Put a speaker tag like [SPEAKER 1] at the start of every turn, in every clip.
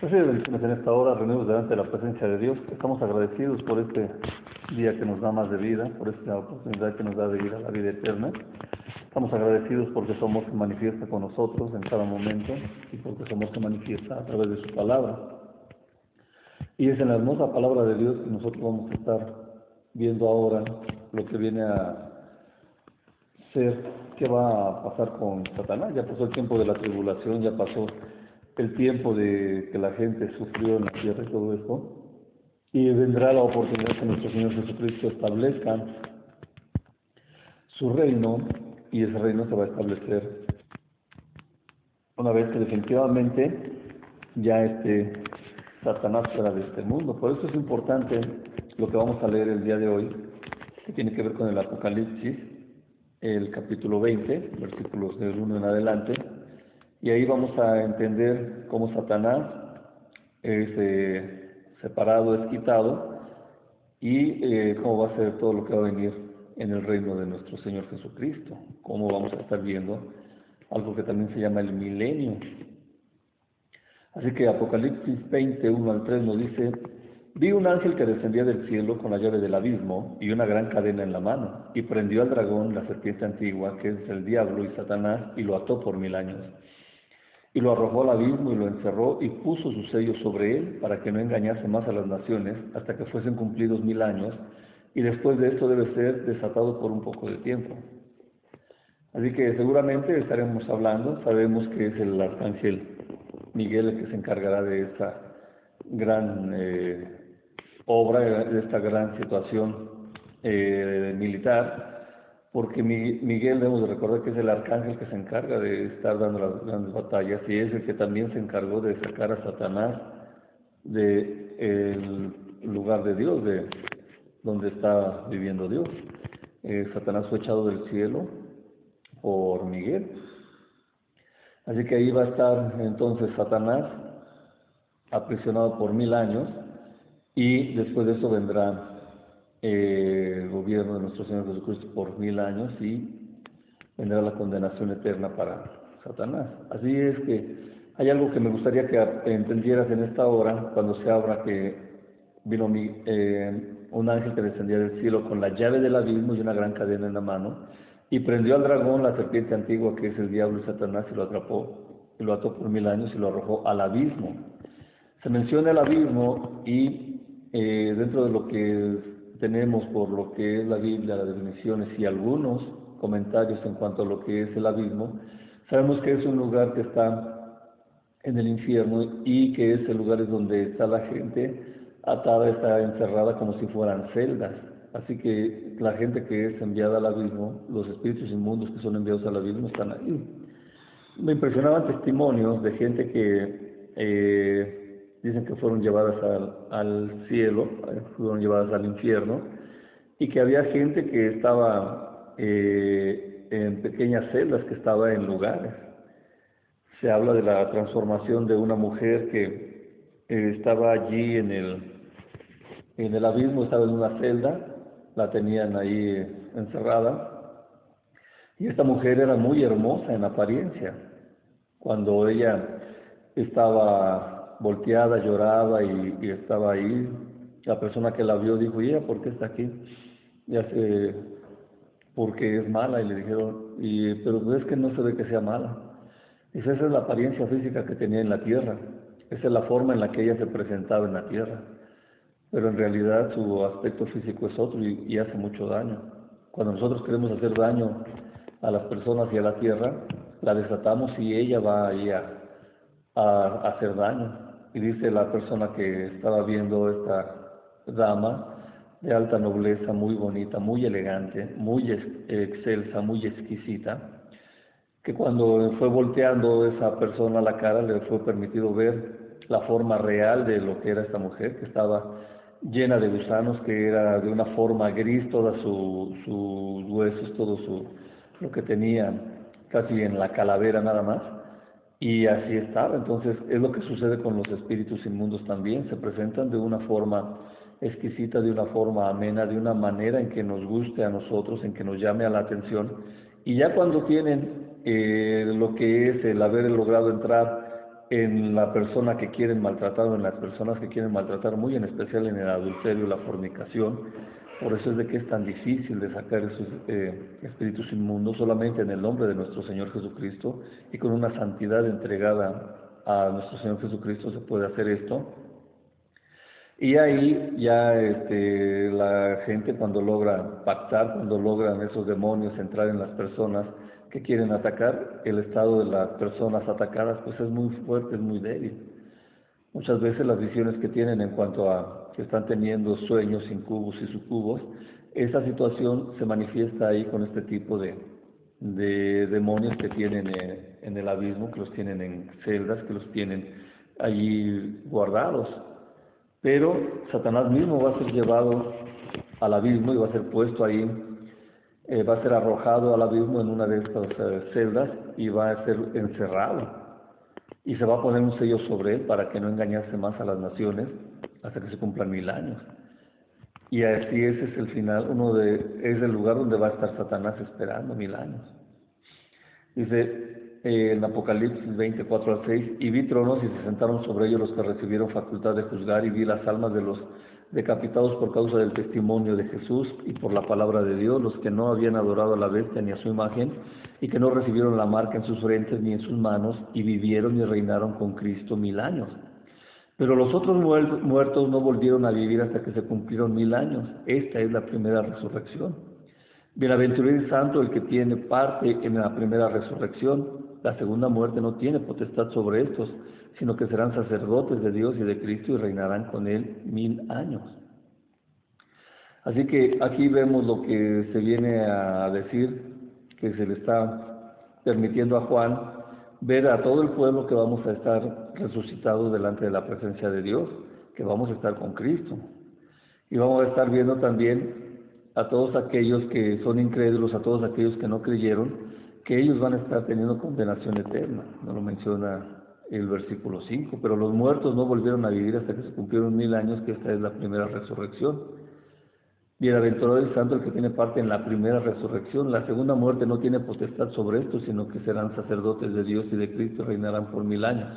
[SPEAKER 1] Recibe bendiciones en esta hora, reunidos delante de la presencia de Dios. Estamos agradecidos por este día que nos da más de vida, por esta oportunidad que nos da de ir a la vida eterna. Estamos agradecidos porque somos que manifiesta con nosotros en cada momento y porque somos que manifiesta a través de su palabra. Y es en la hermosa palabra de Dios que nosotros vamos a estar viendo ahora lo que viene a ser, qué va a pasar con Satanás. Ya pasó el tiempo de la tribulación, ya pasó el tiempo de que la gente sufrió en la tierra y todo esto, y vendrá la oportunidad que nuestro Señor Jesucristo establezca su reino, y ese reino se va a establecer una vez que definitivamente ya esté Satanás fuera de este mundo. Por eso es importante lo que vamos a leer el día de hoy, que tiene que ver con el Apocalipsis, el capítulo 20, versículos del 1 en adelante, y ahí vamos a entender cómo Satanás es eh, separado, es quitado, y eh, cómo va a ser todo lo que va a venir en el reino de nuestro Señor Jesucristo, cómo vamos a estar viendo algo que también se llama el milenio. Así que Apocalipsis 20, 1 al 3 nos dice, vi un ángel que descendía del cielo con la llave del abismo y una gran cadena en la mano, y prendió al dragón, la serpiente antigua, que es el diablo y Satanás, y lo ató por mil años y lo arrojó al abismo y lo encerró y puso su sello sobre él para que no engañase más a las naciones hasta que fuesen cumplidos mil años y después de esto debe ser desatado por un poco de tiempo. Así que seguramente estaremos hablando, sabemos que es el arcángel Miguel el que se encargará de esta gran eh, obra, de esta gran situación eh, militar porque Miguel debemos de recordar que es el arcángel que se encarga de estar dando las grandes batallas y es el que también se encargó de sacar a Satanás del el lugar de Dios, de donde está viviendo Dios. Eh, Satanás fue echado del cielo por Miguel. Así que ahí va a estar entonces Satanás aprisionado por mil años y después de eso vendrá el gobierno de nuestro Señor Jesucristo por mil años y vendrá la condenación eterna para Satanás. Así es que hay algo que me gustaría que entendieras en esta hora, cuando se abra que vino eh, un ángel que descendía del cielo con la llave del abismo y una gran cadena en la mano, y prendió al dragón, la serpiente antigua que es el diablo y Satanás, y lo atrapó, y lo ató por mil años y lo arrojó al abismo. Se menciona el abismo y eh, dentro de lo que tenemos por lo que es la Biblia, las definiciones y algunos comentarios en cuanto a lo que es el abismo, sabemos que es un lugar que está en el infierno y que es el lugar donde está la gente atada, está encerrada como si fueran celdas. Así que la gente que es enviada al abismo, los espíritus inmundos que son enviados al abismo están ahí. Me impresionaban testimonios de gente que eh, dicen que fueron llevadas al, cielo, eh, fueron llevadas al infierno, y que había gente que estaba eh, en pequeñas celdas, que estaba en lugares. Se habla de la transformación de una mujer que eh, estaba allí en el, en el abismo, estaba en una celda, la tenían ahí encerrada, y esta mujer era muy hermosa en apariencia. Cuando ella estaba volteada, lloraba y, estaba ahí. La persona que la vio dijo, ¿y ella por qué está aquí? Ya sé, porque es mala. Y le dijeron, y, pero es que no se ve que sea mala. esa es la apariencia física que tenía en la tierra. Esa es la forma en la que ella se presentaba en la tierra. Pero en realidad su aspecto físico es otro y, y hace mucho daño. Cuando nosotros queremos hacer daño a las personas y a la tierra, la desatamos y ella va ahí a, a hacer daño. Y dice la persona que estaba viendo esta dama de alta nobleza, muy bonita, muy elegante, muy excelsa, muy exquisita, que cuando fue volteando esa persona la cara le fue permitido ver la forma real de lo que era esta mujer, que estaba llena de gusanos, que era de una forma gris, todos sus huesos, todo su, lo que tenía casi en la calavera nada más y así estaba. Entonces es lo que sucede con los espíritus inmundos también. Se presentan de una forma exquisita, de una forma amena, de una manera en que nos guste a nosotros, en que nos llame a la atención. Y ya cuando tienen eh, lo que es el haber logrado entrar en la persona que quieren maltratar o en las personas que quieren maltratar, muy en especial en el adulterio, la fornicación. Por eso es de que es tan difícil de sacar esos eh, espíritus inmundos solamente en el nombre de nuestro Señor Jesucristo y con una santidad entregada a nuestro Señor Jesucristo se puede hacer esto. Y ahí ya este, la gente cuando logra pactar, cuando logran esos demonios entrar en las personas, que quieren atacar, el estado de las personas atacadas pues es muy fuerte, es muy débil. Muchas veces las visiones que tienen en cuanto a que están teniendo sueños, incubos y sucubos, esa situación se manifiesta ahí con este tipo de, de demonios que tienen eh, en el abismo, que los tienen en celdas, que los tienen allí guardados. Pero Satanás mismo va a ser llevado al abismo y va a ser puesto ahí eh, va a ser arrojado al abismo en una de estas eh, celdas y va a ser encerrado. Y se va a poner un sello sobre él para que no engañase más a las naciones hasta que se cumplan mil años. Y así ese es el final, uno de, es el lugar donde va a estar Satanás esperando mil años. Dice eh, en Apocalipsis 24 al 6, y vi tronos y se sentaron sobre ellos los que recibieron facultad de juzgar y vi las almas de los decapitados por causa del testimonio de Jesús y por la palabra de Dios, los que no habían adorado a la bestia ni a su imagen, y que no recibieron la marca en sus frentes ni en sus manos, y vivieron y reinaron con Cristo mil años. Pero los otros muertos no volvieron a vivir hasta que se cumplieron mil años. Esta es la primera resurrección. Bienaventurado y santo el que tiene parte en la primera resurrección. La segunda muerte no tiene potestad sobre estos sino que serán sacerdotes de Dios y de Cristo y reinarán con Él mil años. Así que aquí vemos lo que se viene a decir, que se le está permitiendo a Juan ver a todo el pueblo que vamos a estar resucitados delante de la presencia de Dios, que vamos a estar con Cristo. Y vamos a estar viendo también a todos aquellos que son incrédulos, a todos aquellos que no creyeron, que ellos van a estar teniendo condenación eterna. No lo menciona el versículo 5, pero los muertos no volvieron a vivir hasta que se cumplieron mil años, que esta es la primera resurrección. Bienaventurado el santo el que tiene parte en la primera resurrección. La segunda muerte no tiene potestad sobre esto, sino que serán sacerdotes de Dios y de Cristo y reinarán por mil años.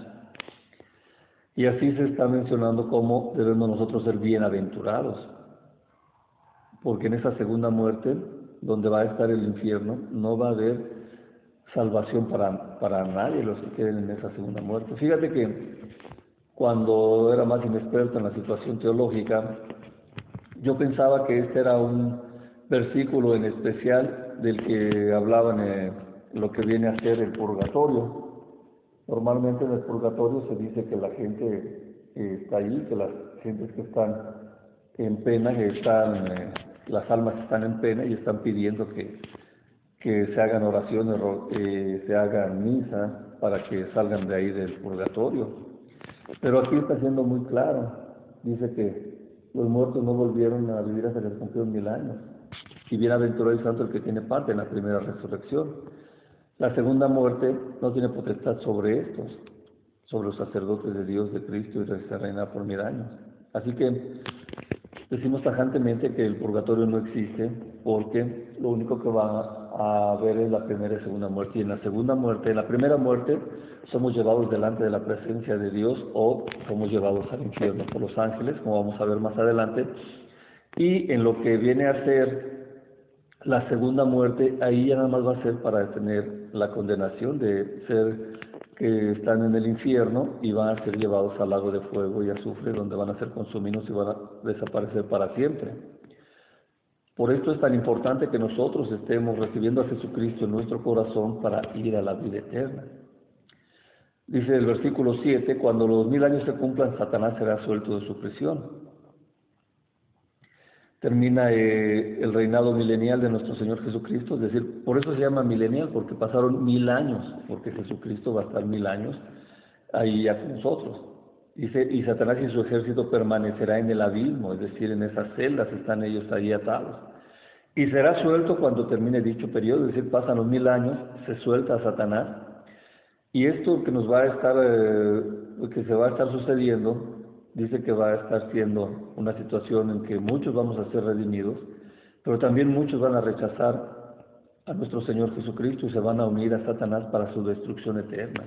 [SPEAKER 1] Y así se está mencionando cómo debemos nosotros ser bienaventurados. Porque en esa segunda muerte, donde va a estar el infierno, no va a haber salvación para, para nadie los que queden en esa segunda muerte. Fíjate que cuando era más inexperto en la situación teológica, yo pensaba que este era un versículo en especial del que hablaban eh, lo que viene a ser el purgatorio. Normalmente en el purgatorio se dice que la gente está ahí, que las gentes que están en pena, que están, eh, las almas están en pena y están pidiendo que que se hagan oraciones, eh, se hagan misa para que salgan de ahí del purgatorio. Pero aquí está siendo muy claro, dice que los muertos no volvieron a vivir hasta que se cumplieron mil años. Y bienaventurado el santo el que tiene parte en la primera resurrección. La segunda muerte no tiene potestad sobre estos, sobre los sacerdotes de Dios, de Cristo y se reina por mil años. Así que decimos tajantemente que el purgatorio no existe porque lo único que va a ver en la primera y segunda muerte. Y en la segunda muerte, en la primera muerte, somos llevados delante de la presencia de Dios o somos llevados al infierno por los ángeles, como vamos a ver más adelante. Y en lo que viene a ser la segunda muerte, ahí ya nada más va a ser para detener la condenación de ser que están en el infierno y van a ser llevados al lago de fuego y azufre, donde van a ser consumidos y van a desaparecer para siempre. Por esto es tan importante que nosotros estemos recibiendo a Jesucristo en nuestro corazón para ir a la vida eterna. Dice el versículo 7, cuando los mil años se cumplan, Satanás será suelto de su prisión. Termina eh, el reinado milenial de nuestro Señor Jesucristo, es decir, por eso se llama milenial, porque pasaron mil años, porque Jesucristo va a estar mil años ahí ya con nosotros. Dice, y Satanás y su ejército permanecerá en el abismo, es decir, en esas celdas están ellos ahí atados. Y será suelto cuando termine dicho periodo, es decir, pasan los mil años, se suelta Satanás. Y esto que nos va a estar, eh, que se va a estar sucediendo, dice que va a estar siendo una situación en que muchos vamos a ser redimidos, pero también muchos van a rechazar a nuestro Señor Jesucristo y se van a unir a Satanás para su destrucción eterna.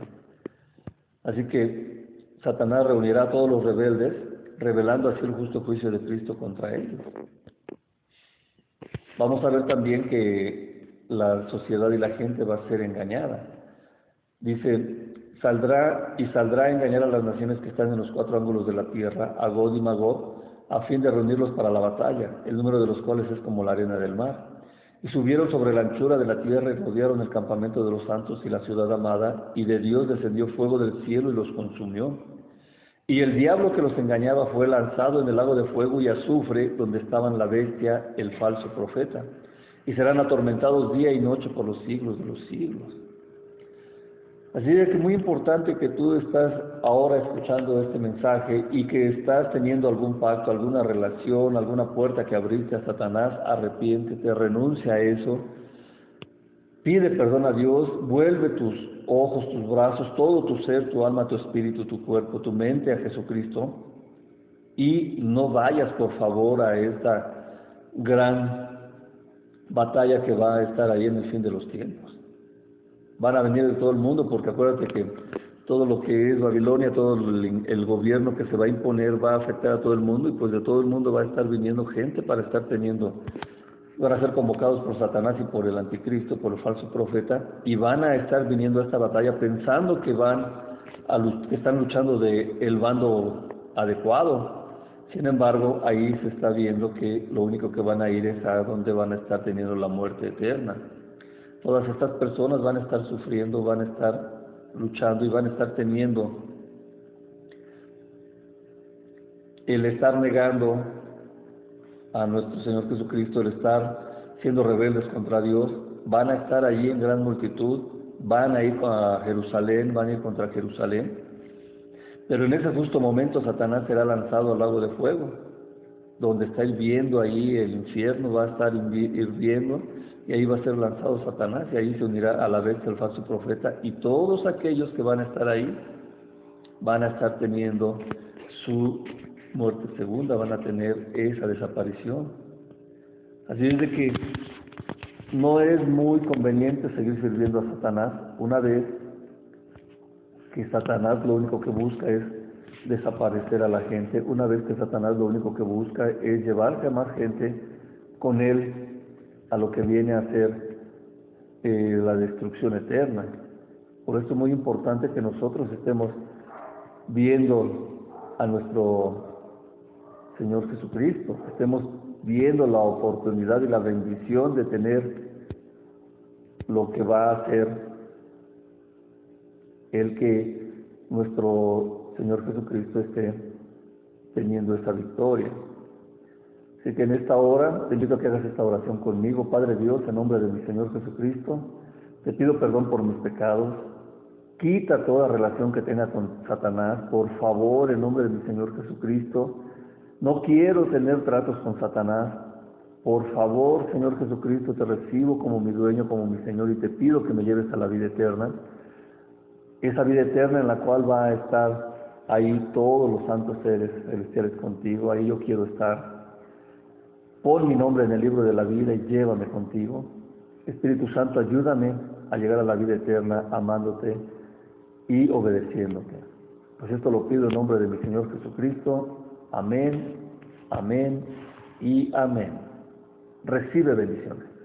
[SPEAKER 1] Así que Satanás reunirá a todos los rebeldes, revelando así el justo juicio de Cristo contra ellos. Vamos a ver también que la sociedad y la gente va a ser engañada. Dice, saldrá y saldrá a engañar a las naciones que están en los cuatro ángulos de la tierra, a God y Magog, a fin de reunirlos para la batalla, el número de los cuales es como la arena del mar. Y subieron sobre la anchura de la tierra y rodearon el campamento de los santos y la ciudad amada, y de Dios descendió fuego del cielo y los consumió. Y el diablo que los engañaba fue lanzado en el lago de fuego y azufre, donde estaban la bestia, el falso profeta, y serán atormentados día y noche por los siglos de los siglos. Así es que muy importante que tú estás ahora escuchando este mensaje y que estás teniendo algún pacto, alguna relación, alguna puerta que abriste a Satanás, arrepiéntete, renuncia a eso, pide perdón a Dios, vuelve tus ojos, tus brazos, todo tu ser, tu alma, tu espíritu, tu cuerpo, tu mente a Jesucristo y no vayas por favor a esta gran batalla que va a estar ahí en el fin de los tiempos. Van a venir de todo el mundo porque acuérdate que todo lo que es Babilonia, todo el, gobierno que se va a imponer va a afectar a todo el mundo y pues de todo el mundo va a estar viniendo gente para estar teniendo van a ser convocados por Satanás y por el anticristo, por el falso profeta, y van a estar viniendo a esta batalla pensando que van a, que están luchando de el bando adecuado. Sin embargo, ahí se está viendo que lo único que van a ir es a donde van a estar teniendo la muerte eterna. Todas estas personas van a estar sufriendo, van a estar luchando y van a estar teniendo el estar negando a nuestro Señor Jesucristo, el estar siendo rebeldes contra Dios, van a estar allí en gran multitud, van a ir a Jerusalén, van a ir contra Jerusalén, pero en ese justo momento Satanás será lanzado al lago de fuego, donde está hirviendo ahí el infierno, va a estar hirviendo, y ahí va a ser lanzado Satanás, y ahí se unirá a la vez el falso profeta, y todos aquellos que van a estar ahí van a estar teniendo su muerte segunda van a tener esa desaparición. Así es de que no es muy conveniente seguir sirviendo a Satanás una vez que Satanás lo único que busca es desaparecer a la gente, una vez que Satanás lo único que busca es llevarse a más gente con él a lo que viene a ser eh, la destrucción eterna. Por eso es muy importante que nosotros estemos viendo a nuestro Señor Jesucristo, estemos viendo la oportunidad y la bendición de tener lo que va a ser el que nuestro Señor Jesucristo esté teniendo esa victoria. Así que en esta hora te invito a que hagas esta oración conmigo, Padre Dios, en nombre de mi Señor Jesucristo, te pido perdón por mis pecados, quita toda relación que tenga con Satanás, por favor, en nombre de mi Señor Jesucristo, no quiero tener tratos con Satanás. Por favor, Señor Jesucristo, te recibo como mi dueño, como mi Señor, y te pido que me lleves a la vida eterna. Esa vida eterna en la cual va a estar ahí todos los santos seres celestiales contigo. Ahí yo quiero estar. Pon mi nombre en el libro de la vida y llévame contigo. Espíritu Santo, ayúdame a llegar a la vida eterna amándote y obedeciéndote. Pues esto lo pido en nombre de mi Señor Jesucristo. Amén, amén y amén. Recibe bendiciones.